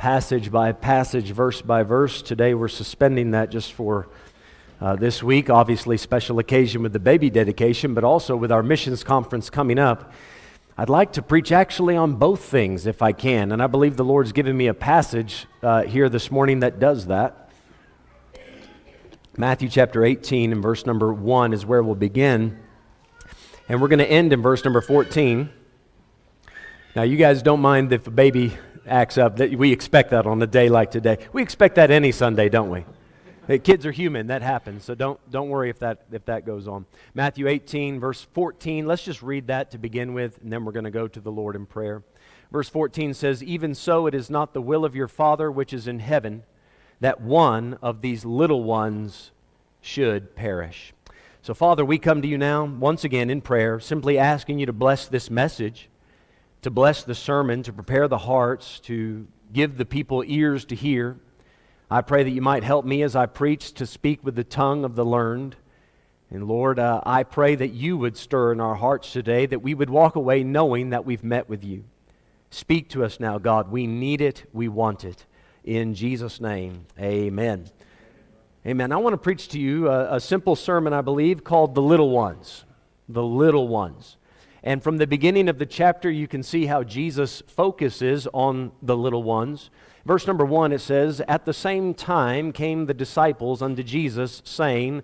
passage by passage, verse by verse. Today we're suspending that just for uh, this week. Obviously, special occasion with the baby dedication, but also with our missions conference coming up. I'd like to preach actually on both things if I can, and I believe the Lord's given me a passage uh, here this morning that does that. Matthew chapter 18 and verse number 1 is where we'll begin. And we're going to end in verse number 14. Now, you guys don't mind if a baby acts up. That we expect that on a day like today. We expect that any Sunday, don't we? Kids are human. That happens. So don't, don't worry if that, if that goes on. Matthew 18, verse 14. Let's just read that to begin with, and then we're going to go to the Lord in prayer. Verse 14 says, Even so, it is not the will of your Father which is in heaven that one of these little ones should perish. So, Father, we come to you now once again in prayer, simply asking you to bless this message to bless the sermon, to prepare the hearts, to give the people ears to hear. I pray that you might help me as I preach to speak with the tongue of the learned. And Lord, uh, I pray that you would stir in our hearts today, that we would walk away knowing that we've met with you. Speak to us now, God. We need it, we want it. In Jesus' name, amen. Amen. I want to preach to you a, a simple sermon, I believe, called The Little Ones. The Little Ones. And from the beginning of the chapter, you can see how Jesus focuses on the little ones. Verse number one, it says, At the same time came the disciples unto Jesus, saying,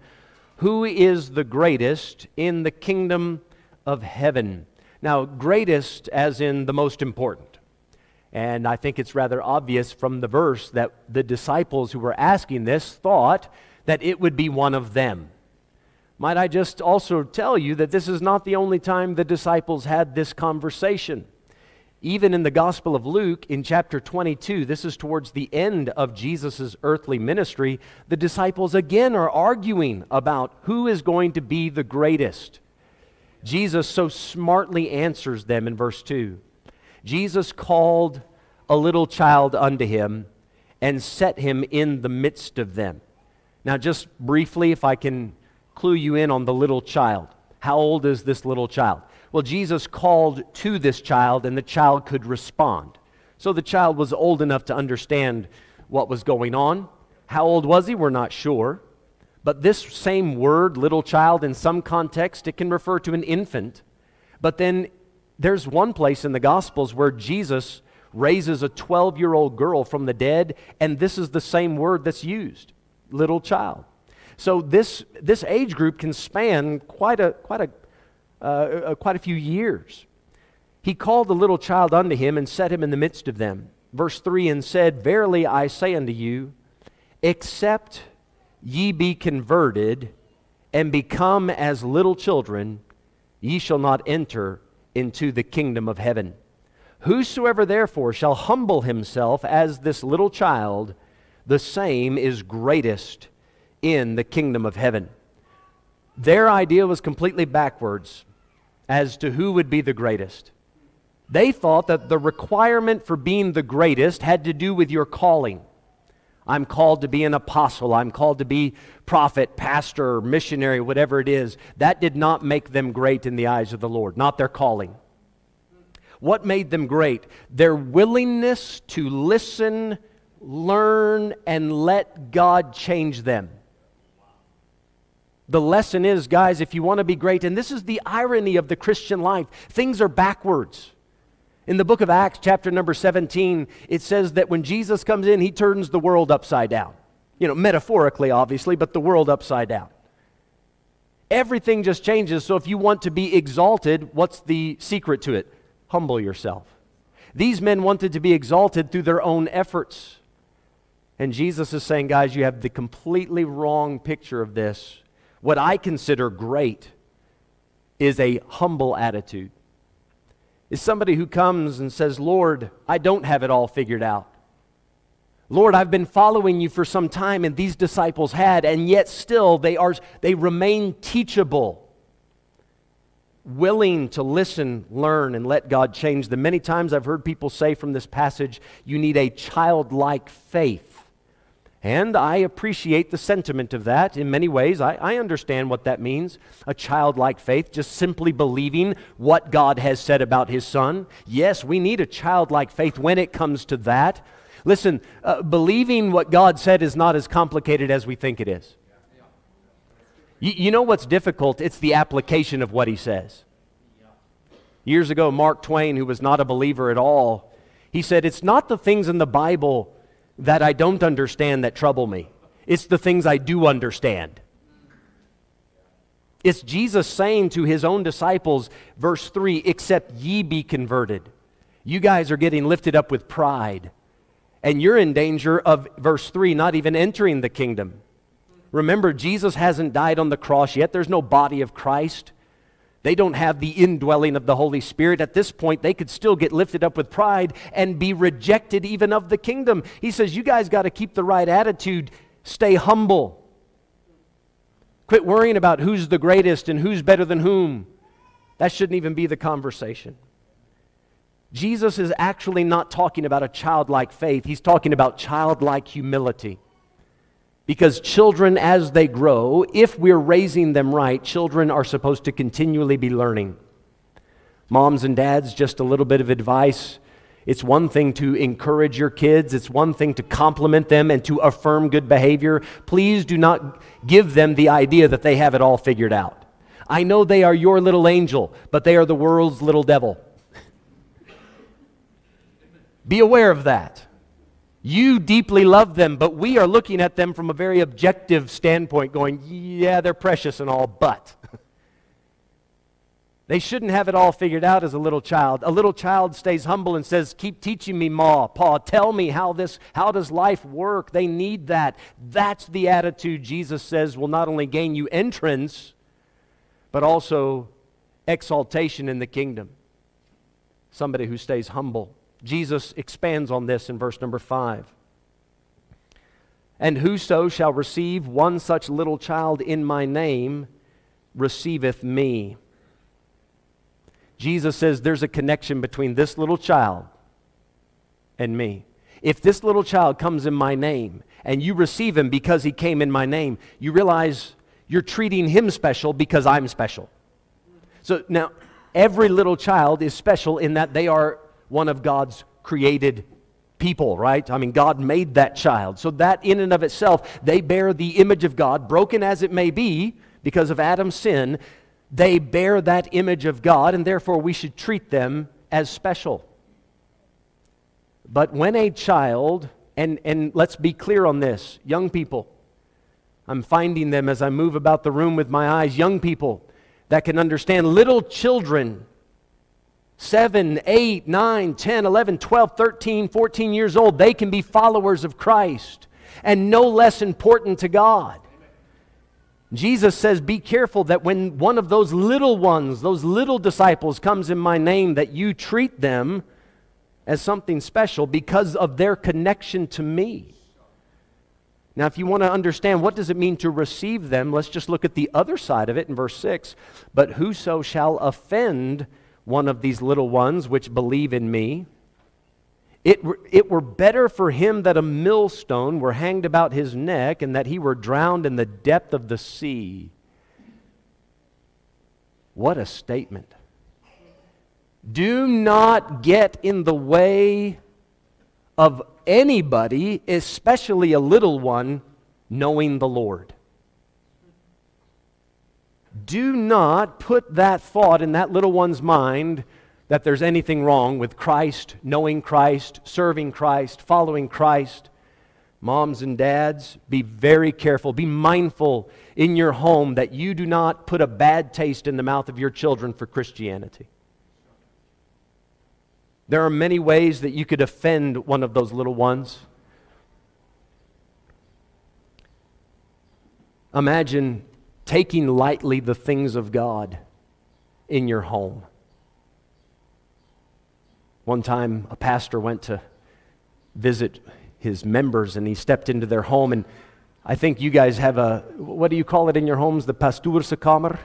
Who is the greatest in the kingdom of heaven? Now, greatest as in the most important. And I think it's rather obvious from the verse that the disciples who were asking this thought that it would be one of them. Might I just also tell you that this is not the only time the disciples had this conversation. Even in the Gospel of Luke, in chapter 22, this is towards the end of Jesus' earthly ministry, the disciples again are arguing about who is going to be the greatest. Jesus so smartly answers them in verse 2. Jesus called a little child unto him and set him in the midst of them. Now, just briefly, if I can clue you in on the little child. How old is this little child? Well, Jesus called to this child, and the child could respond. So the child was old enough to understand what was going on. How old was he? We're not sure. But this same word, little child, in some context, it can refer to an infant. But then there's one place in the Gospels where Jesus raises a 12 year old girl from the dead, and this is the same word that's used little child. So this, this age group can span quite a, quite, a, uh, uh, quite a few years. He called the little child unto him and set him in the midst of them. Verse 3 and said, Verily I say unto you, except ye be converted and become as little children, ye shall not enter into the kingdom of heaven. Whosoever therefore shall humble himself as this little child, the same is greatest in the kingdom of heaven. Their idea was completely backwards as to who would be the greatest. They thought that the requirement for being the greatest had to do with your calling. I'm called to be an apostle. I'm called to be prophet, pastor, missionary, whatever it is. That did not make them great in the eyes of the Lord, not their calling. What made them great? Their willingness to listen, learn, and let God change them. The lesson is, guys, if you want to be great, and this is the irony of the Christian life, things are backwards. In the book of Acts, chapter number 17, it says that when Jesus comes in, he turns the world upside down. You know, metaphorically, obviously, but the world upside down. Everything just changes. So if you want to be exalted, what's the secret to it? Humble yourself. These men wanted to be exalted through their own efforts. And Jesus is saying, guys, you have the completely wrong picture of this what I consider great is a humble attitude. Is somebody who comes and says, Lord, I don't have it all figured out. Lord, I've been following you for some time, and these disciples had, and yet still they, are, they remain teachable, willing to listen, learn, and let God change them. Many times I've heard people say from this passage, you need a childlike faith And I appreciate the sentiment of that in many ways. I, I, understand what that means. A childlike faith, just simply believing what God has said about His Son. Yes, we need a childlike faith when it comes to that. Listen, uh, believing what God said is not as complicated as we think it is. You, you know what's difficult? It's the application of what He says. Years ago, Mark Twain, who was not a believer at all, he said, It's not the things in the Bible that I don't understand that trouble me. It's the things I do understand. It's Jesus saying to his own disciples, verse 3 Except ye be converted. You guys are getting lifted up with pride. And you're in danger of, verse 3, not even entering the kingdom. Remember, Jesus hasn't died on the cross yet. There's no body of Christ. They don't have the indwelling of the Holy Spirit. At this point, they could still get lifted up with pride and be rejected even of the kingdom. He says, You guys got to keep the right attitude, stay humble. Quit worrying about who's the greatest and who's better than whom. That shouldn't even be the conversation. Jesus is actually not talking about a childlike faith, he's talking about childlike humility. Because children, as they grow, if we're raising them right, children are supposed to continually be learning. Moms and dads, just a little bit of advice. It's one thing to encourage your kids, it's one thing to compliment them and to affirm good behavior. Please do not give them the idea that they have it all figured out. I know they are your little angel, but they are the world's little devil. Be aware of that. You deeply love them, but we are looking at them from a very objective standpoint, going, yeah, they're precious and all, but. they shouldn't have it all figured out as a little child. A little child stays humble and says, Keep teaching me, Ma, Pa, tell me how this, how does life work? They need that. That's the attitude Jesus says will not only gain you entrance, but also exaltation in the kingdom. Somebody who stays humble. Jesus expands on this in verse number 5. And whoso shall receive one such little child in my name receiveth me. Jesus says there's a connection between this little child and me. If this little child comes in my name and you receive him because he came in my name, you realize you're treating him special because I'm special. So now, every little child is special in that they are one of God's created people, right? I mean, God made that child. So, that in and of itself, they bear the image of God, broken as it may be because of Adam's sin. They bear that image of God, and therefore we should treat them as special. But when a child, and, and let's be clear on this, young people, I'm finding them as I move about the room with my eyes, young people that can understand little children 7, 8, 9, 10, 11, 12, 13, 14 years old, they can be followers of Christ and no less important to God. Jesus says, Be careful that when one of those little ones, those little disciples, comes in my name, that you treat them as something special because of their connection to me. Now, if you want to understand what does it mean to receive them, let's just look at the other side of it in verse 6. But whoso shall offend one of these little ones which believe in me. It, it were better for him that a millstone were hanged about his neck and that he were drowned in the depth of the sea. What a statement. Do not get in the way of anybody, especially a little one, knowing the Lord do not put that thought in that little one's mind that there's anything wrong with Christ, knowing Christ, serving Christ, following Christ. Moms and dads, be very careful. Be mindful in your home that you do not put a bad taste in the mouth of your children for Christianity. There are many ways that you could offend one of those little ones. Imagine taking lightly the things of God in your home. One time, a pastor went to visit his members and he stepped into their home. And I think you guys have a, what do you call it in your homes? The pastoorskamer?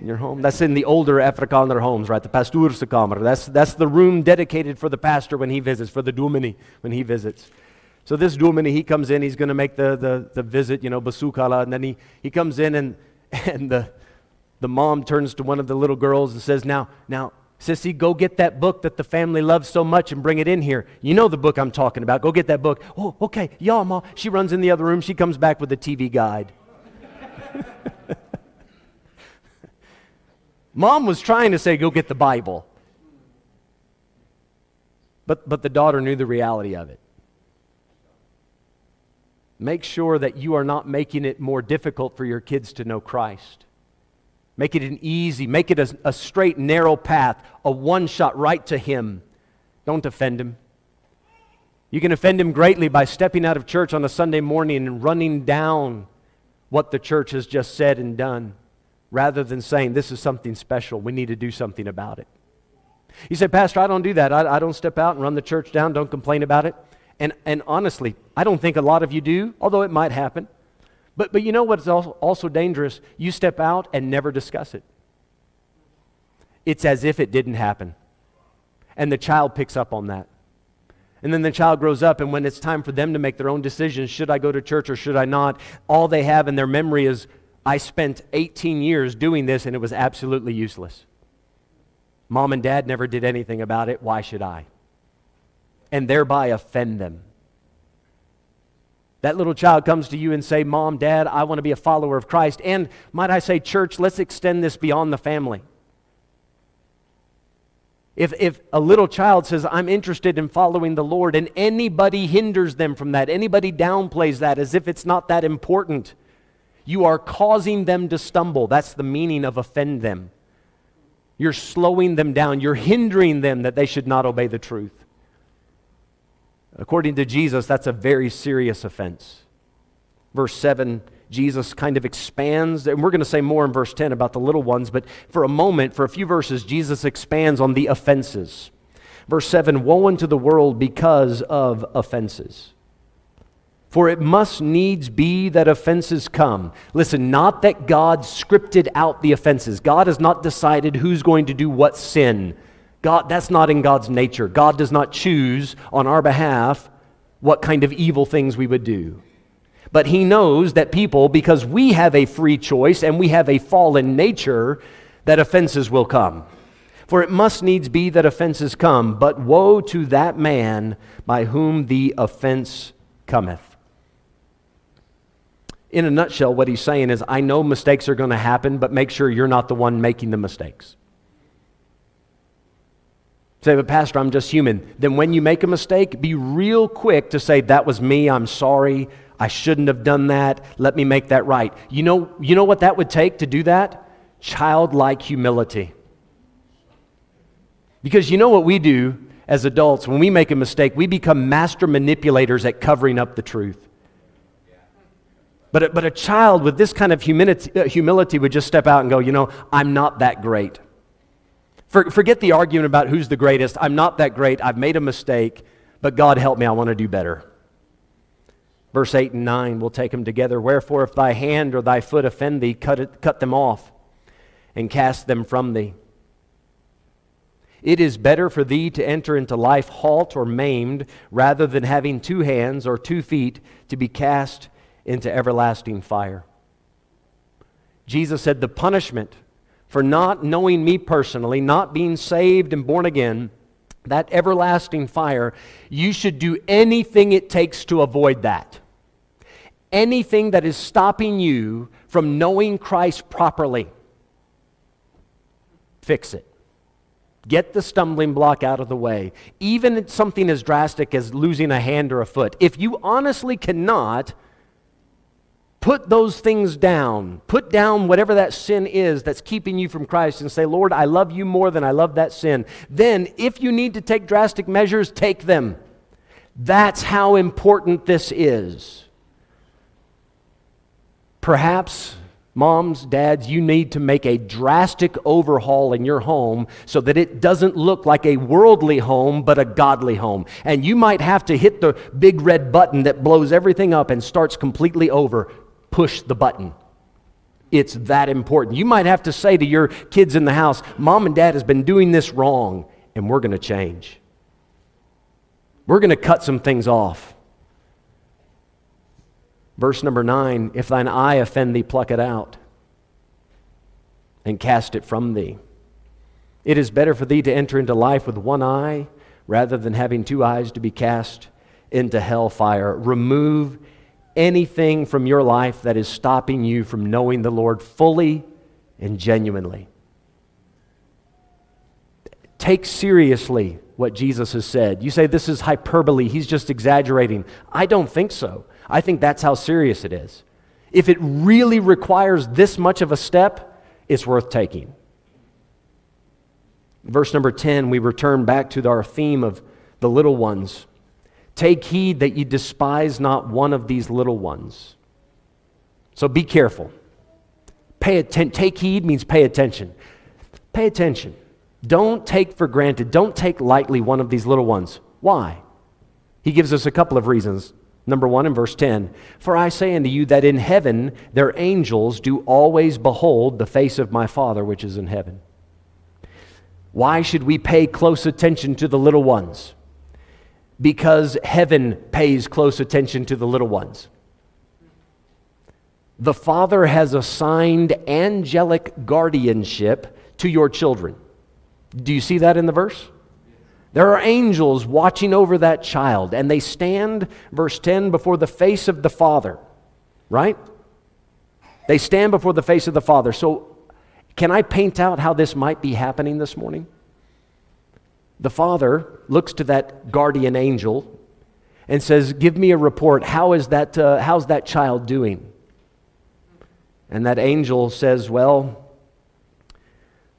In your home? That's in the older Afrikaner homes, right? The pastoorskamer. That's, that's the room dedicated for the pastor when he visits, for the dominee when he visits. So this dominee, he comes in, he's going to make the, the, the visit, you know, basukala, and then he, he comes in and, and the, the mom turns to one of the little girls and says, now, now, Sissy, go get that book that the family loves so much and bring it in here. You know the book I'm talking about. Go get that book. Oh, okay. Y'all, Ma. She runs in the other room. She comes back with the TV guide. Mom was trying to say, go get the Bible. But, but the daughter knew the reality of it. Make sure that you are not making it more difficult for your kids to know Christ. Make it an easy, make it a, a straight, narrow path, a one shot right to Him. Don't offend Him. You can offend Him greatly by stepping out of church on a Sunday morning and running down what the church has just said and done rather than saying, This is something special. We need to do something about it. You say, Pastor, I don't do that. I, I don't step out and run the church down, don't complain about it. And, and honestly, I don't think a lot of you do, although it might happen. But, but you know what's also, also dangerous? You step out and never discuss it. It's as if it didn't happen. And the child picks up on that. And then the child grows up, and when it's time for them to make their own decisions should I go to church or should I not? All they have in their memory is I spent 18 years doing this and it was absolutely useless. Mom and dad never did anything about it. Why should I? And thereby offend them. That little child comes to you and say, "Mom, dad, I want to be a follower of Christ." And might I say, church, let's extend this beyond the family. If, if a little child says, I'm interested in following the Lord, and anybody hinders them from that, anybody downplays that as if it's not that important, you are causing them to stumble. That's the meaning of offend them. You're slowing them down. You're hindering them that they should not obey the truth. According to Jesus, that's a very serious offense. Verse 7, Jesus kind of expands, and we're going to say more in verse 10 about the little ones, but for a moment, for a few verses, Jesus expands on the offenses. Verse 7 Woe unto the world because of offenses. For it must needs be that offenses come. Listen, not that God scripted out the offenses. God has not decided who's going to do what sin. God, that's not in God's nature. God does not choose on our behalf what kind of evil things we would do. But He knows that people, because we have a free choice and we have a fallen nature, that offenses will come. For it must needs be that offenses come, but woe to that man by whom the offense cometh in a nutshell, what he's saying is, I know mistakes are going to happen, but make sure you're not the one making the mistakes. Say, but Pastor, I'm just human. Then when you make a mistake, be real quick to say, That was me, I'm sorry, I shouldn't have done that, let me make that right. You know, you know what that would take to do that? Childlike humility. Because you know what we do as adults, when we make a mistake, we become master manipulators at covering up the truth. But a, but a child with this kind of humility, uh, humility would just step out and go, you know, I'm not that great. For, forget the argument about who's the greatest. I'm not that great. I've made a mistake, but God help me. I want to do better. Verse 8 and 9, we'll take them together. Wherefore, if thy hand or thy foot offend thee, cut, it, cut them off and cast them from thee. It is better for thee to enter into life halt or maimed rather than having two hands or two feet to be cast into everlasting fire. Jesus said, The punishment for not knowing me personally, not being saved and born again, that everlasting fire, you should do anything it takes to avoid that. Anything that is stopping you from knowing Christ properly, fix it. Get the stumbling block out of the way. Even something as drastic as losing a hand or a foot. If you honestly cannot, Put those things down. Put down whatever that sin is that's keeping you from Christ and say, Lord, I love you more than I love that sin. Then, if you need to take drastic measures, take them. That's how important this is. Perhaps, moms, dads, you need to make a drastic overhaul in your home so that it doesn't look like a worldly home, but a godly home. And you might have to hit the big red button that blows everything up and starts completely over push the button. It's that important. You might have to say to your kids in the house, Mom and Dad has been doing this wrong, and we're going to change. We're going to cut some things off. Verse number nine If thine eye offend thee, pluck it out and cast it from thee. It is better for thee to enter into life with one eye rather than having two eyes to be cast into hell fire. Remove anything from your life that is stopping you from knowing the Lord fully and genuinely. Take seriously what Jesus has said. You say this is hyperbole, he's just exaggerating. I don't think so. I think that's how serious it is. If it really requires this much of a step, it's worth taking. Verse number 10, we return back to our theme of the little ones. Take heed that ye despise not one of these little ones. So be careful. Pay atten- take heed means pay attention. Pay attention. Don't take for granted, don't take lightly one of these little ones. Why? He gives us a couple of reasons. Number one in verse 10 For I say unto you that in heaven their angels do always behold the face of my Father which is in heaven. Why should we pay close attention to the little ones? Because heaven pays close attention to the little ones. The Father has assigned angelic guardianship to your children. Do you see that in the verse? There are angels watching over that child, and they stand, verse 10, before the face of the Father, right? They stand before the face of the Father. So, can I paint out how this might be happening this morning? The father looks to that guardian angel and says, Give me a report. How is that, uh, how's that child doing? And that angel says, Well,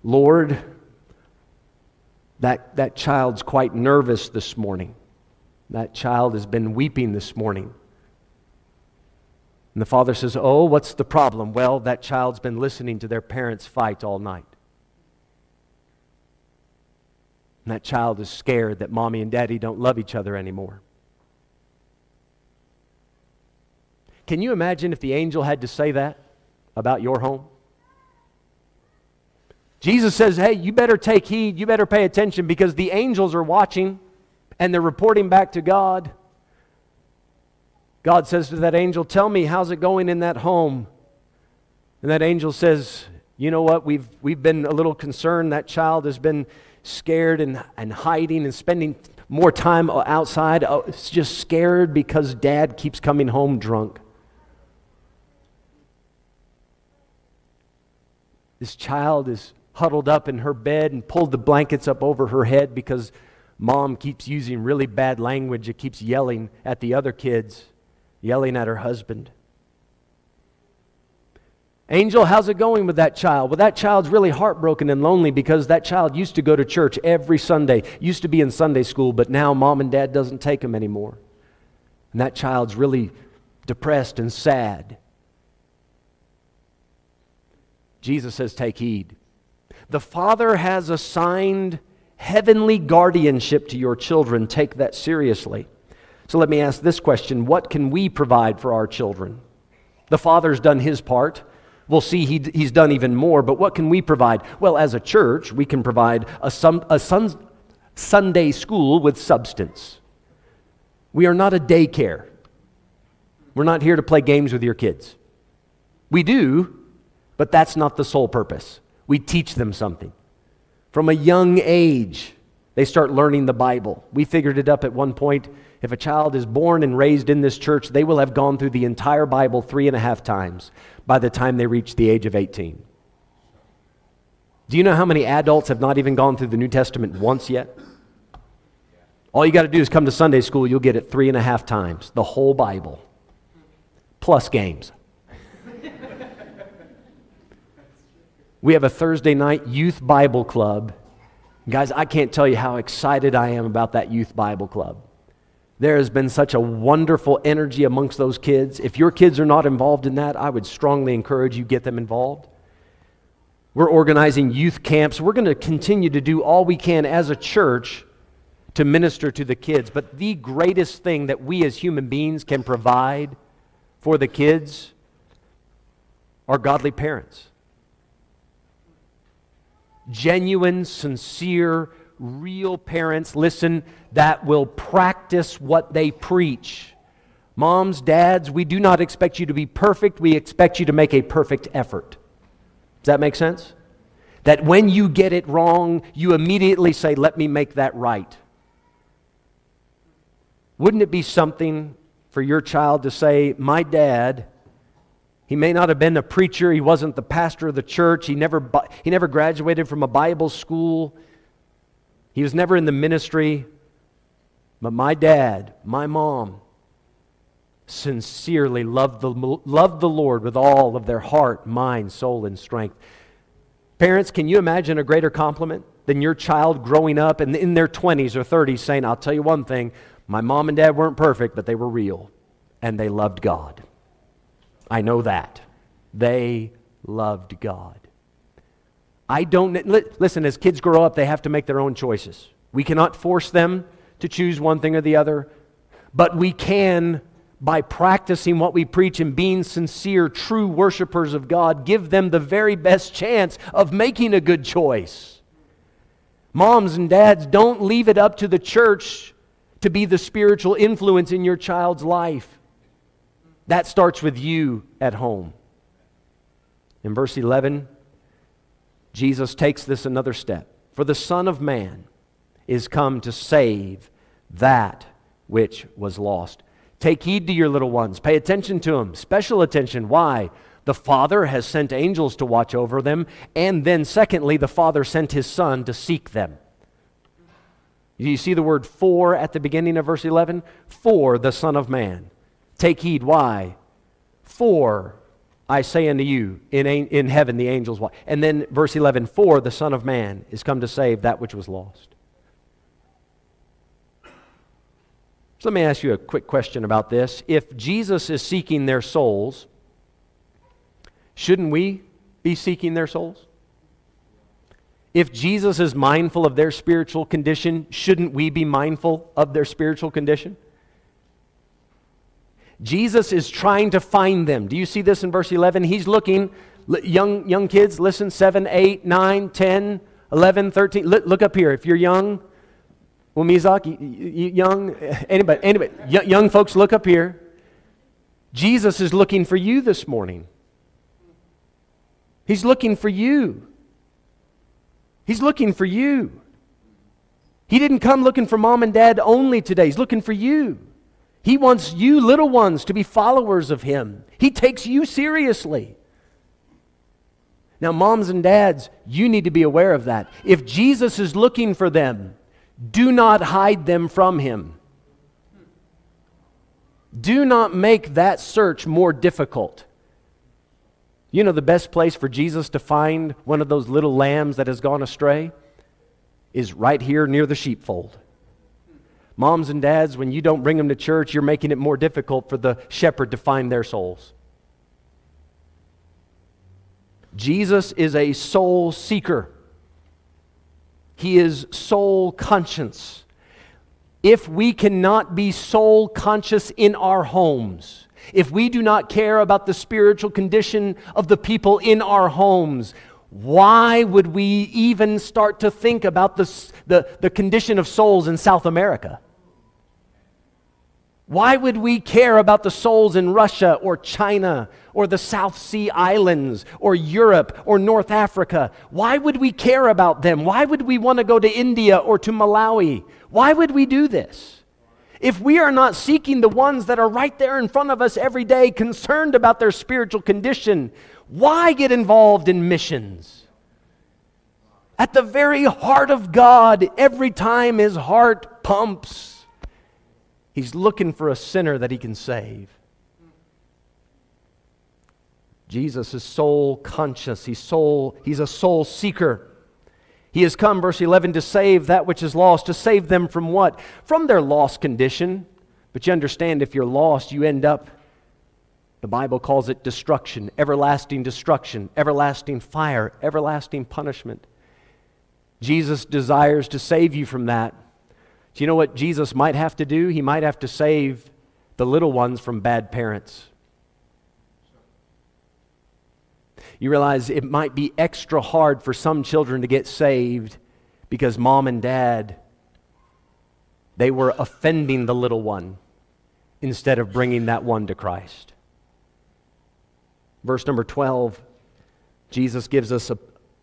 Lord, that, that child's quite nervous this morning. That child has been weeping this morning. And the father says, Oh, what's the problem? Well, that child's been listening to their parents fight all night. And that child is scared that mommy and daddy don't love each other anymore. Can you imagine if the angel had to say that about your home? Jesus says, hey, you better take heed, you better pay attention because the angels are watching and they're reporting back to God. God says to that angel, Tell me, how's it going in that home? And that angel says, You know what? We've, we've been a little concerned. That child has been scared and, and hiding and spending more time outside, oh, just scared because dad keeps coming home drunk. This child is huddled up in her bed and pulled the blankets up over her head because mom keeps using really bad language. It keeps yelling at the other kids, yelling at her husband. Angel, how's it going with that child? Well, that child's really heartbroken and lonely because that child used to go to church every Sunday, used to be in Sunday school, but now mom and dad doesn't take him anymore. And that child's really depressed and sad. Jesus says, Take heed. The Father has assigned heavenly guardianship to your children. Take that seriously. So let me ask this question What can we provide for our children? The Father's done his part we'll see he, he's done even more. But what can we provide? Well, as a church, we can provide a, a sun, Sunday school with substance. We are not a daycare. We're not here to play games with your kids. We do, but that's not the sole purpose. We teach them something. From a young age, they start learning the Bible. We figured it up at one point. If a child is born and raised in this church, they will have gone through the entire Bible three and a half times by the time they reach the age of 18. Do you know how many adults have not even gone through the New Testament once yet? All you got to do is come to Sunday school, you'll get it three and a half times, the whole Bible, plus games. we have a Thursday night youth Bible club. Guys, I can't tell you how excited I am about that youth Bible club. There has been such a wonderful energy amongst those kids. If your kids are not involved in that, I would strongly encourage you get them involved. We're organizing youth camps. We're going to continue to do all we can as a church to minister to the kids. But the greatest thing that we as human beings can provide for the kids are godly parents. Genuine, sincere, real parents, listen, that will practice what they preach. Moms, dads, we do not expect you to be perfect. We expect you to make a perfect effort. Does that make sense? That when you get it wrong, you immediately say, Let me make that right. Wouldn't it be something for your child to say, My dad, he may not have been a preacher, he wasn't the pastor of the church, he never, he never graduated from a Bible school, he was never in the ministry, but my dad, my mom, sincerely loved the, loved the Lord with all of their heart, mind, soul, and strength. Parents, can you imagine a greater compliment than your child growing up and in their 20s or 30s saying, I'll tell you one thing, my mom and dad weren't perfect, but they were real and they loved God. I know that. They loved God. I don't, listen, as kids grow up, they have to make their own choices. We cannot force them to choose one thing or the other, but we can by practicing what we preach and being sincere, true worshipers of God, give them the very best chance of making a good choice. Moms and dads, don't leave it up to the church to be the spiritual influence in your child's life. That starts with you at home. In verse 11, Jesus takes this another step. For the Son of Man is come to save that which was lost. Take heed to your little ones. Pay attention to them. Special attention. Why? The Father has sent angels to watch over them. And then, secondly, the Father sent his Son to seek them. Do you see the word for at the beginning of verse 11? For the Son of Man. Take heed. Why? For I say unto you, in, in heaven the angels watch. And then verse 11, for the Son of Man is come to save that which was lost. So let me ask you a quick question about this. If Jesus is seeking their souls, shouldn't we be seeking their souls? If Jesus is mindful of their spiritual condition, shouldn't we be mindful of their spiritual condition? Jesus is trying to find them. Do you see this in verse 11? He's looking, young, young kids, listen, 7, 8, 9, 10, 11, 13. Look up here. If you're young, well, Mizak, young, anybody, anybody, young folks, look up here. Jesus is looking for you this morning. He's looking for you. He's looking for you. He didn't come looking for mom and dad only today. He's looking for you. He wants you, little ones, to be followers of Him. He takes you seriously. Now, moms and dads, you need to be aware of that. If Jesus is looking for them, do not hide them from him. Do not make that search more difficult. You know, the best place for Jesus to find one of those little lambs that has gone astray is right here near the sheepfold. Moms and dads, when you don't bring them to church, you're making it more difficult for the shepherd to find their souls. Jesus is a soul seeker. He is soul conscious. If we cannot be soul conscious in our homes, if we do not care about the spiritual condition of the people in our homes, why would we even start to think about the, the condition of souls in South America? Why would we care about the souls in Russia or China or the South Sea Islands or Europe or North Africa? Why would we care about them? Why would we want to go to India or to Malawi? Why would we do this? If we are not seeking the ones that are right there in front of us every day, concerned about their spiritual condition, why get involved in missions? At the very heart of God, every time his heart pumps, He's looking for a sinner that he can save. Jesus is soul conscious. He's soul, he's a soul seeker. He has come, verse 11, to save that which is lost. To save them from what? From their lost condition. But you understand, if you're lost, you end up, the Bible calls it destruction, everlasting destruction, everlasting fire, everlasting punishment. Jesus desires to save you from that. Do you know what Jesus might have to do? He might have to save the little ones from bad parents. You realize it might be extra hard for some children to get saved because mom and dad they were offending the little one. instead of bringing that one to Christ. Verse number 12, Jesus gives us a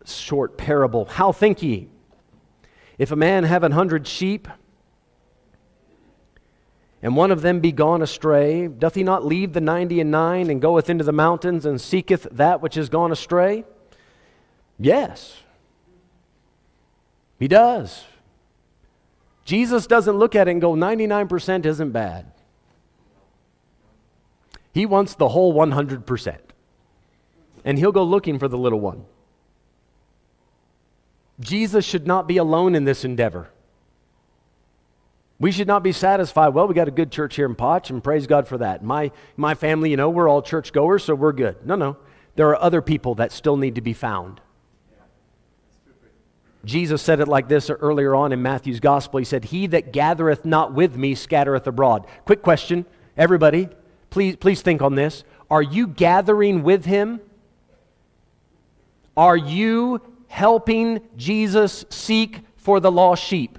short parable. How think ye? If a man have an hundred sheep, and one of them be gone astray, doth he not leave the ninety and nine and goeth into the mountains and seeketh that which is gone astray? Yes, he does. Jesus doesn't look at it and go, 99% isn't bad. He wants the whole 100%. And he'll go looking for the little one. Jesus should not be alone in this endeavor. We should not be satisfied. Well, we got a good church here in Potch, and praise God for that. My, my family, you know, we're all churchgoers, so we're good. No, no. There are other people that still need to be found. Jesus said it like this earlier on in Matthew's gospel. He said, He that gathereth not with me scattereth abroad. Quick question, everybody, please, please think on this. Are you gathering with him? Are you helping Jesus seek for the lost sheep?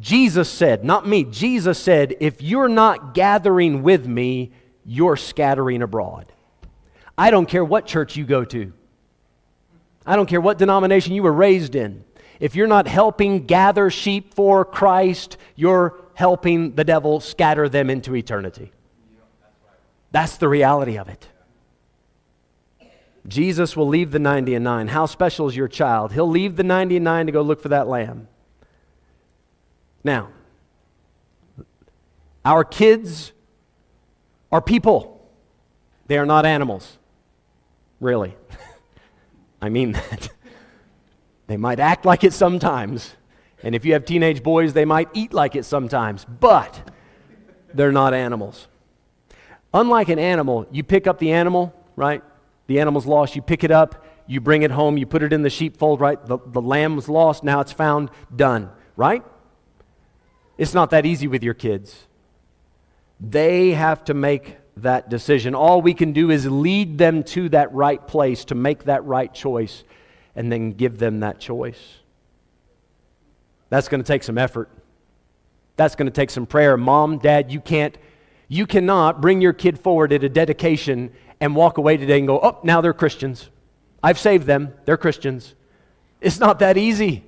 Jesus said, not me, Jesus said, if you're not gathering with me, you're scattering abroad. I don't care what church you go to. I don't care what denomination you were raised in. If you're not helping gather sheep for Christ, you're helping the devil scatter them into eternity. That's the reality of it. Jesus will leave the 90 and 9. How special is your child? He'll leave the 90 and 9 to go look for that lamb. Now, our kids are people, they are not animals. Really. I mean that. they might act like it sometimes. And if you have teenage boys, they might eat like it sometimes. But they're not animals. Unlike an animal, you pick up the animal, right? The animal's lost, you pick it up, you bring it home, you put it in the sheepfold, right? The, the lamb was lost, now it's found, done, right? It's not that easy with your kids. They have to make that decision. All we can do is lead them to that right place to make that right choice and then give them that choice. That's going to take some effort. That's going to take some prayer. Mom, dad, you can't you cannot bring your kid forward at a dedication and walk away today and go, "Oh, now they're Christians. I've saved them. They're Christians." It's not that easy.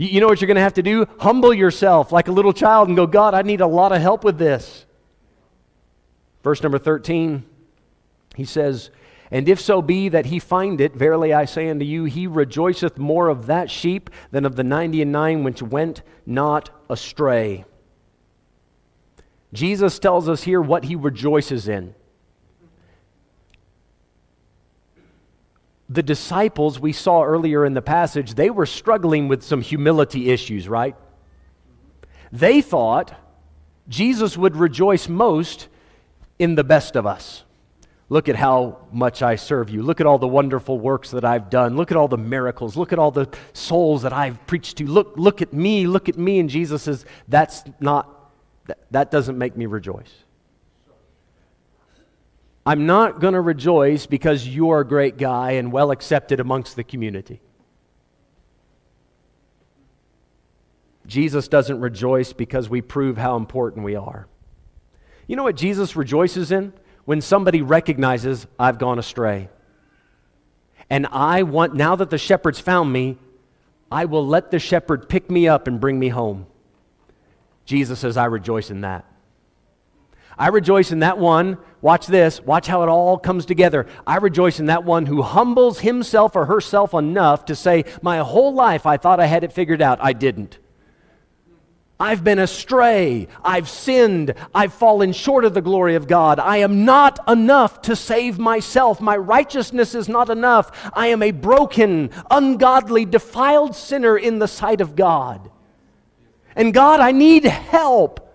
You know what you're going to have to do? Humble yourself like a little child and go, God, I need a lot of help with this. Verse number 13, he says, And if so be that he find it, verily I say unto you, he rejoiceth more of that sheep than of the ninety and nine which went not astray. Jesus tells us here what he rejoices in. The disciples we saw earlier in the passage, they were struggling with some humility issues, right? They thought Jesus would rejoice most in the best of us. Look at how much I serve you. Look at all the wonderful works that I've done. Look at all the miracles. Look at all the souls that I've preached to. Look, look at me. Look at me. And Jesus says, That's not, that, that doesn't make me rejoice. I'm not going to rejoice because you're a great guy and well accepted amongst the community. Jesus doesn't rejoice because we prove how important we are. You know what Jesus rejoices in? When somebody recognizes I've gone astray. And I want, now that the shepherd's found me, I will let the shepherd pick me up and bring me home. Jesus says, I rejoice in that. I rejoice in that one. Watch this. Watch how it all comes together. I rejoice in that one who humbles himself or herself enough to say, My whole life I thought I had it figured out. I didn't. I've been astray. I've sinned. I've fallen short of the glory of God. I am not enough to save myself. My righteousness is not enough. I am a broken, ungodly, defiled sinner in the sight of God. And God, I need help.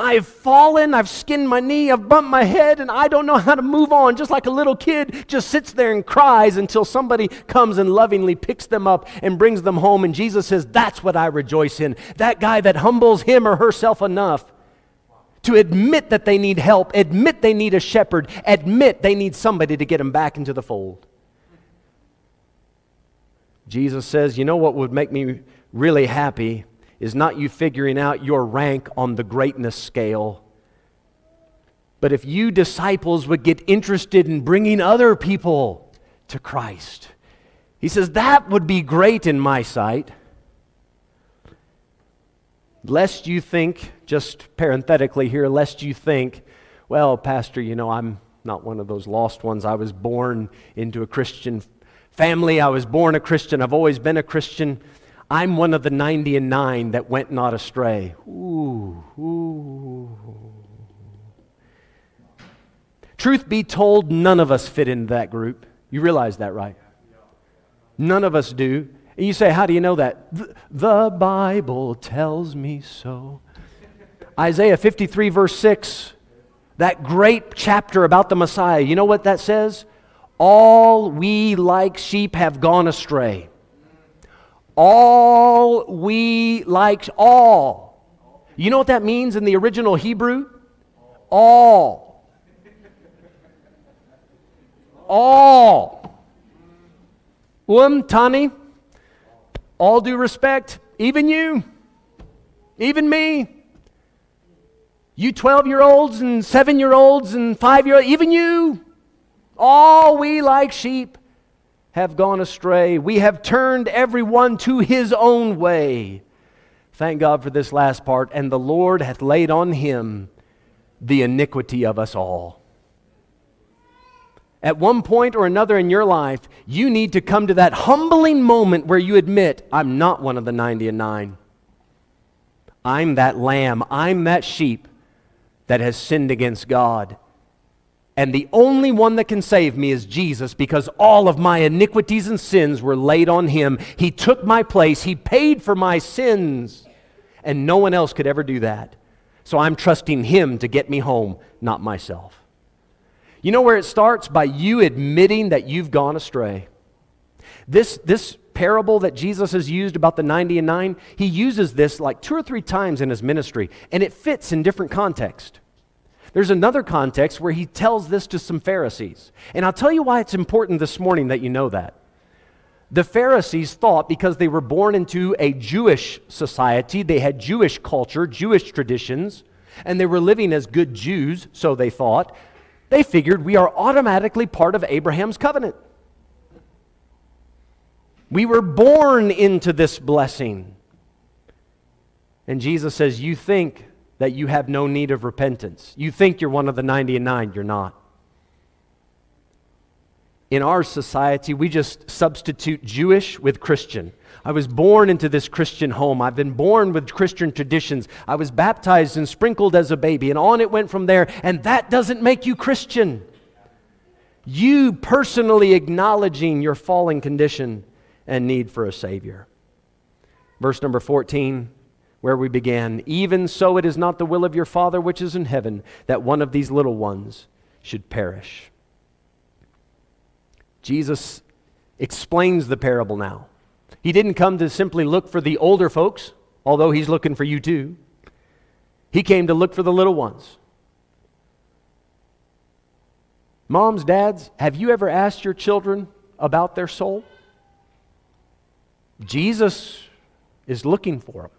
I've fallen, I've skinned my knee, I've bumped my head, and I don't know how to move on. Just like a little kid just sits there and cries until somebody comes and lovingly picks them up and brings them home. And Jesus says, That's what I rejoice in. That guy that humbles him or herself enough to admit that they need help, admit they need a shepherd, admit they need somebody to get them back into the fold. Jesus says, You know what would make me really happy is not you figuring out your rank on the greatness scale. But if you disciples would get interested in bringing other people to Christ, he says that would be great in my sight. Lest you think, just parenthetically here, lest you think, well, Pastor, you know, I'm not one of those lost ones. I was born into a Christian family. I was born a Christian. I've always been a Christian. I'm one of the 90 and 9 that went not astray. Ooh, ooh. Truth be told, none of us fit into that group. You realize that, right? None of us do. And you say, How do you know that? The Bible tells me so. Isaiah 53, verse 6, that great chapter about the Messiah, you know what that says? All we like sheep have gone astray. All we like, all. You know what that means in the original Hebrew? All. All. Um, Tannie, all due respect, even you, even me, you 12 year olds and 7 year olds and 5 year olds, even you, all we like sheep have gone astray. We have turned everyone to his own way. Thank God for this last part. And the Lord hath laid on him the iniquity of us all. At one point or another in your life, you need to come to that humbling moment where you admit, I'm not one of the 90 and 9. I'm that lamb. I'm that sheep that has sinned against God. And the only one that can save me is Jesus because all of my iniquities and sins were laid on him. He took my place, he paid for my sins, and no one else could ever do that. So I'm trusting him to get me home, not myself. You know where it starts? By you admitting that you've gone astray. This, this parable that Jesus has used about the 90 and 9, he uses this like two or three times in his ministry, and it fits in different context. There's another context where he tells this to some Pharisees. And I'll tell you why it's important this morning that you know that. The Pharisees thought because they were born into a Jewish society, they had Jewish culture, Jewish traditions, and they were living as good Jews, so they thought, they figured we are automatically part of Abraham's covenant. We were born into this blessing. And Jesus says, You think that you have no need of repentance. You think you're one of the 90 and 9, you're not. In our society, we just substitute Jewish with Christian. I was born into this Christian home. I've been born with Christian traditions. I was baptized and sprinkled as a baby, and on it went from there. And that doesn't make you Christian. You personally acknowledging your fallen condition and need for a Savior. Verse number 14 where we began. Even so, it is not the will of your Father which is in heaven that one of these little ones should perish. Jesus explains the parable now. He didn't come to simply look for the older folks, although he's looking for you too. He came to look for the little ones. Moms, dads, have you ever asked your children about their soul? Jesus is looking for them.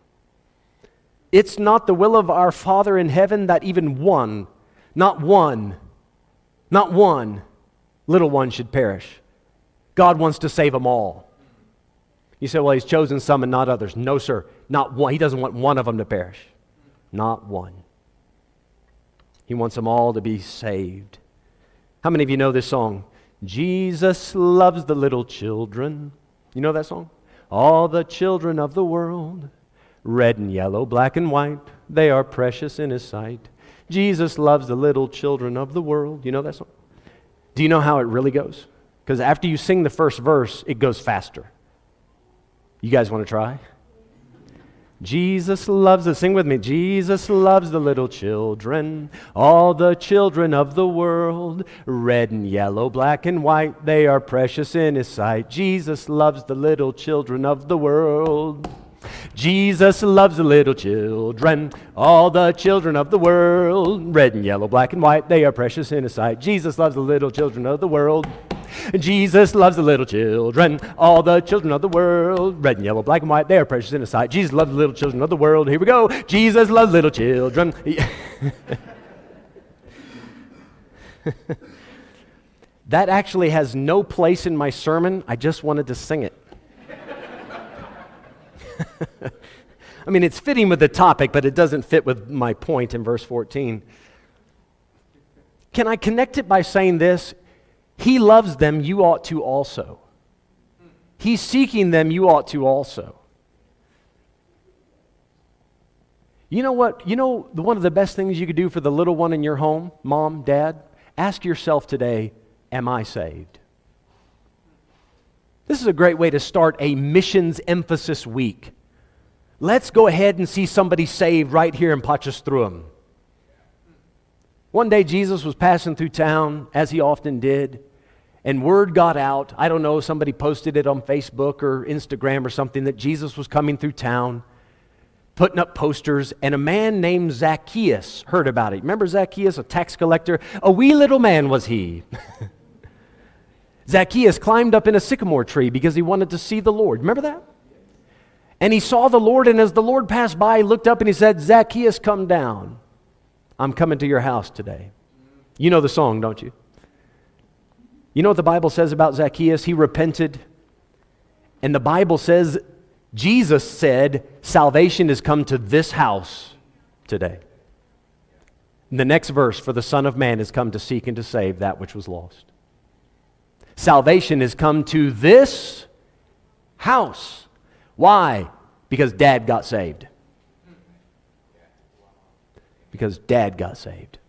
It's not the will of our Father in heaven that even one, not one, not one little one should perish. God wants to save them all. You say, well, He's chosen some and not others. No, sir. Not one. He doesn't want one of them to perish. Not one. He wants them all to be saved. How many of you know this song? Jesus loves the little children. You know that song? All the children of the world. Red and yellow, black and white, they are precious in his sight. Jesus loves the little children of the world. You know that song? Do you know how it really goes? Because after you sing the first verse, it goes faster. You guys want to try? Jesus loves us. Sing with me. Jesus loves the little children, all the children of the world. Red and yellow, black and white, they are precious in his sight. Jesus loves the little children of the world. Jesus loves the little children, all the children of the world. Red and yellow, black and white, they are precious in his sight. Jesus loves the little children of the world. Jesus loves the little children, all the children of the world. Red and yellow, black and white, they are precious in His sight. Jesus loves the little children of the world. Here we go. Jesus loves little children. that actually has no place in my sermon. I just wanted to sing it. I mean, it's fitting with the topic, but it doesn't fit with my point in verse 14. Can I connect it by saying this? He loves them, you ought to also. He's seeking them, you ought to also. You know what? You know, one of the best things you could do for the little one in your home, mom, dad? Ask yourself today, am I saved? This is a great way to start a missions emphasis week. Let's go ahead and see somebody saved right here in Potchefstroom. One day Jesus was passing through town, as he often did, and word got out. I don't know, somebody posted it on Facebook or Instagram or something that Jesus was coming through town, putting up posters, and a man named Zacchaeus heard about it. Remember Zacchaeus, a tax collector? A wee little man was he. Zacchaeus climbed up in a sycamore tree because he wanted to see the Lord. Remember that? And he saw the Lord, and as the Lord passed by, he looked up and he said, Zacchaeus, come down. I'm coming to your house today. You know the song, don't you? You know what the Bible says about Zacchaeus? He repented. And the Bible says, Jesus said, salvation has come to this house today. In the next verse, for the Son of Man has come to seek and to save that which was lost. Salvation has come to this house. Why? Because dad got saved. Because dad got saved.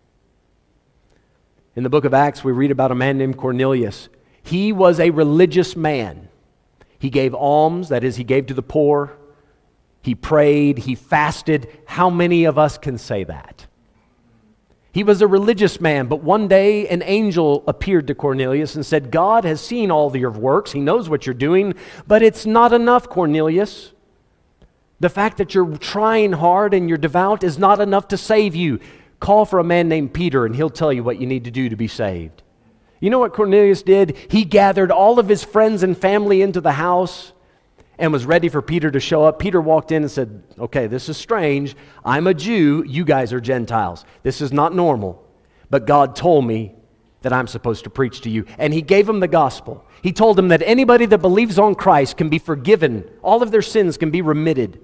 In the book of Acts, we read about a man named Cornelius. He was a religious man. He gave alms, that is, he gave to the poor. He prayed, he fasted. How many of us can say that? He was a religious man, but one day an angel appeared to Cornelius and said, God has seen all your works. He knows what you're doing, but it's not enough, Cornelius. The fact that you're trying hard and you're devout is not enough to save you. Call for a man named Peter, and he'll tell you what you need to do to be saved. You know what Cornelius did? He gathered all of his friends and family into the house and was ready for Peter to show up. Peter walked in and said, Okay, this is strange. I'm a Jew. You guys are Gentiles. This is not normal. But God told me that I'm supposed to preach to you. And he gave him the gospel. He told him that anybody that believes on Christ can be forgiven, all of their sins can be remitted.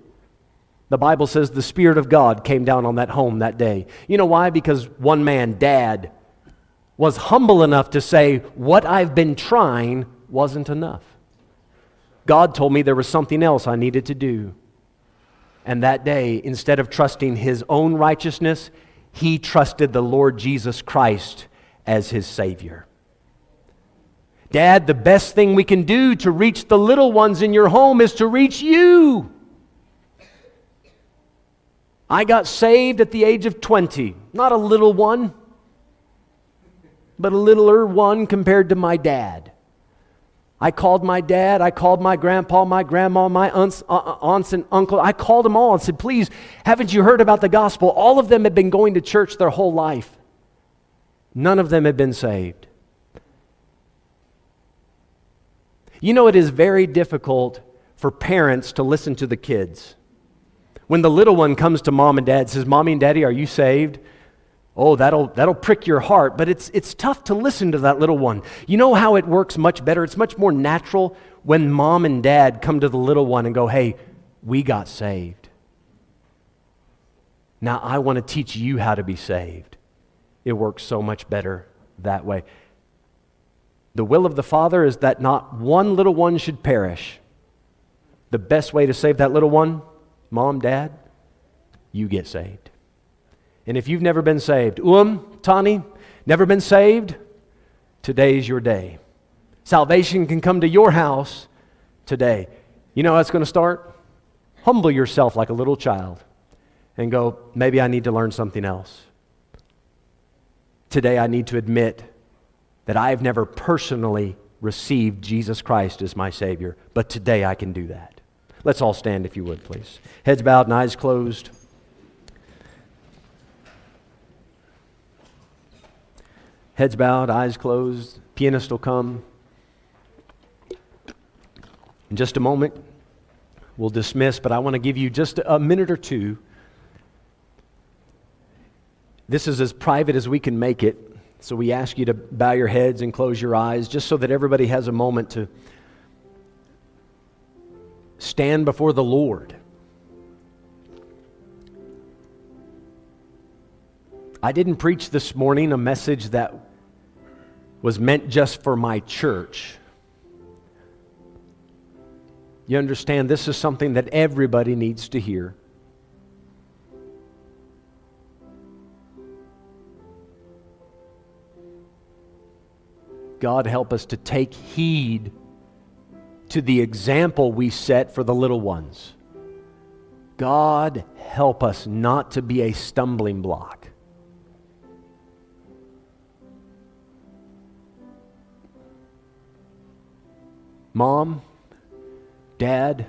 The Bible says the Spirit of God came down on that home that day. You know why? Because one man, dad, was humble enough to say, What I've been trying wasn't enough. God told me there was something else I needed to do. And that day, instead of trusting his own righteousness, he trusted the Lord Jesus Christ as his Savior. Dad, the best thing we can do to reach the little ones in your home is to reach you. I got saved at the age of 20, not a little one, but a littler one compared to my dad. I called my dad, I called my grandpa, my grandma, my aunts, uh, uh, aunts and uncle. I called them all and said, Please, haven't you heard about the gospel? All of them had been going to church their whole life, none of them had been saved. You know, it is very difficult for parents to listen to the kids. When the little one comes to mom and dad and says, Mommy and daddy, are you saved? Oh, that'll, that'll prick your heart, but it's, it's tough to listen to that little one. You know how it works much better? It's much more natural when mom and dad come to the little one and go, Hey, we got saved. Now I want to teach you how to be saved. It works so much better that way. The will of the Father is that not one little one should perish. The best way to save that little one, mom, dad, you get saved. And if you've never been saved, Um, Tannie, never been saved, today's your day. Salvation can come to your house today. You know how it's going to start? Humble yourself like a little child and go, maybe I need to learn something else. Today I need to admit that I've never personally received Jesus Christ as my Savior, but today I can do that. Let's all stand, if you would, please. Heads bowed and eyes closed. Heads bowed, eyes closed. Pianist will come. In just a moment, we'll dismiss, but I want to give you just a minute or two. This is as private as we can make it, so we ask you to bow your heads and close your eyes just so that everybody has a moment to stand before the Lord. I didn't preach this morning a message that was meant just for my church. You understand, this is something that everybody needs to hear. God, help us to take heed to the example we set for the little ones. God, help us not to be a stumbling block. Mom, Dad,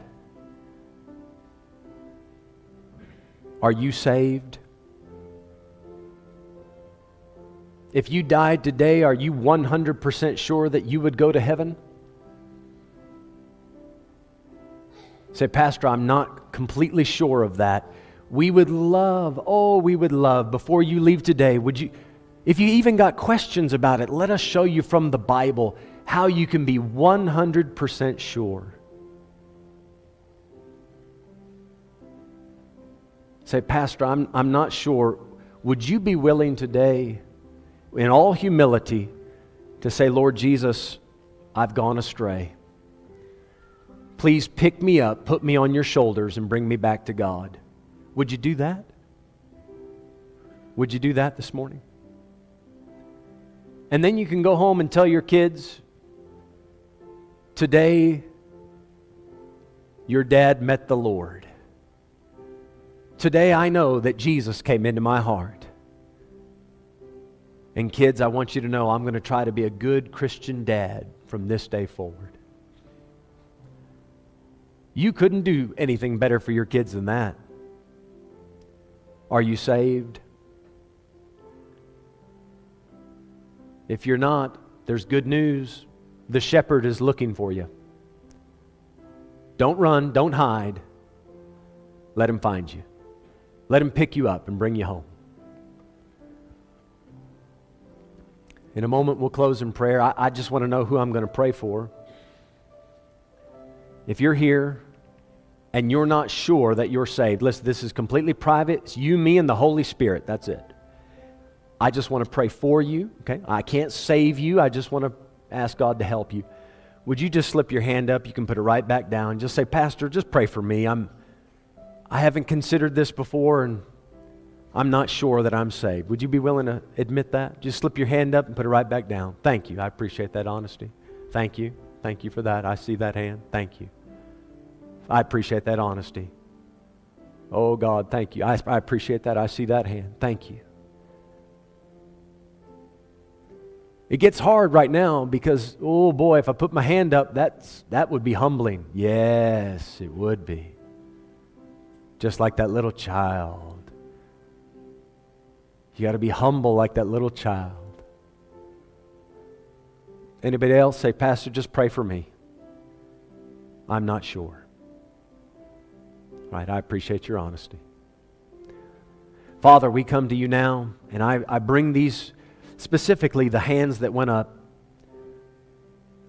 are you saved? If you died today, are you 100% sure that you would go to heaven? Say, Pastor, I'm not completely sure of that. We would love, oh, we would love, before you leave today, would you, if you even got questions about it, let us show you from the Bible how you can be 100% sure. Say, Pastor, I'm, I'm not sure. Would you be willing today, in all humility, to say, Lord Jesus, I've gone astray? Please pick me up, put me on your shoulders, and bring me back to God. Would you do that? Would you do that this morning? And then you can go home and tell your kids, today your dad met the Lord. Today I know that Jesus came into my heart. And kids, I want you to know I'm going to try to be a good Christian dad from this day forward. You couldn't do anything better for your kids than that. Are you saved? If you're not, there's good news. The shepherd is looking for you. Don't run, don't hide. Let him find you. Let him pick you up and bring you home. In a moment, we'll close in prayer. I, I just want to know who I'm going to pray for. If you're here and you're not sure that you're saved, listen, this is completely private. It's you, me, and the Holy Spirit. That's it. I just want to pray for you, okay? I can't save you. I just want to ask God to help you. Would you just slip your hand up? You can put it right back down. Just say, Pastor, just pray for me. I'm, I haven't considered this before and I'm not sure that I'm saved. Would you be willing to admit that? Just slip your hand up and put it right back down. Thank you. I appreciate that honesty. Thank you. Thank you for that. I see that hand. Thank you. I appreciate that honesty. Oh, God, thank you. I, I appreciate that. I see that hand. Thank you. It gets hard right now because, oh boy, if I put my hand up, that's, that would be humbling. Yes, it would be. Just like that little child. You got to be humble like that little child. Anybody else say, Pastor, just pray for me? I'm not sure. Right, I appreciate your honesty. Father, we come to you now, and I, I bring these specifically the hands that went up.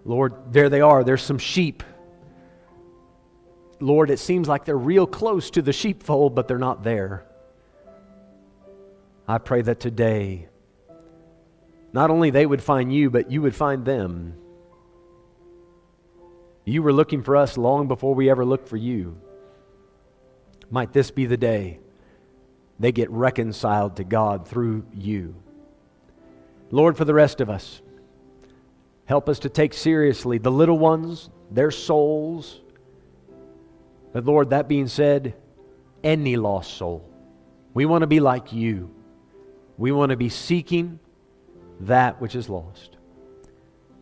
Lord, there they are. There's some sheep. Lord, it seems like they're real close to the sheepfold, but they're not there. I pray that today, not only they would find you, but you would find them. You were looking for us long before we ever looked for you. Might this be the day they get reconciled to God through you? Lord, for the rest of us, help us to take seriously the little ones, their souls. But Lord, that being said, any lost soul. We want to be like you. We want to be seeking that which is lost.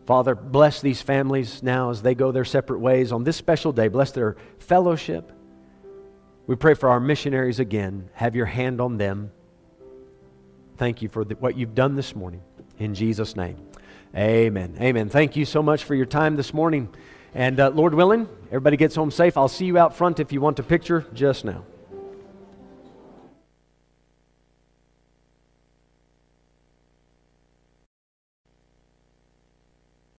Father, bless these families now as they go their separate ways on this special day. Bless their fellowship. We pray for our missionaries again. Have your hand on them. Thank you for the, what you've done this morning. In Jesus' name. Amen. Amen. Thank you so much for your time this morning. And uh, Lord willing, everybody gets home safe. I'll see you out front if you want a picture just now.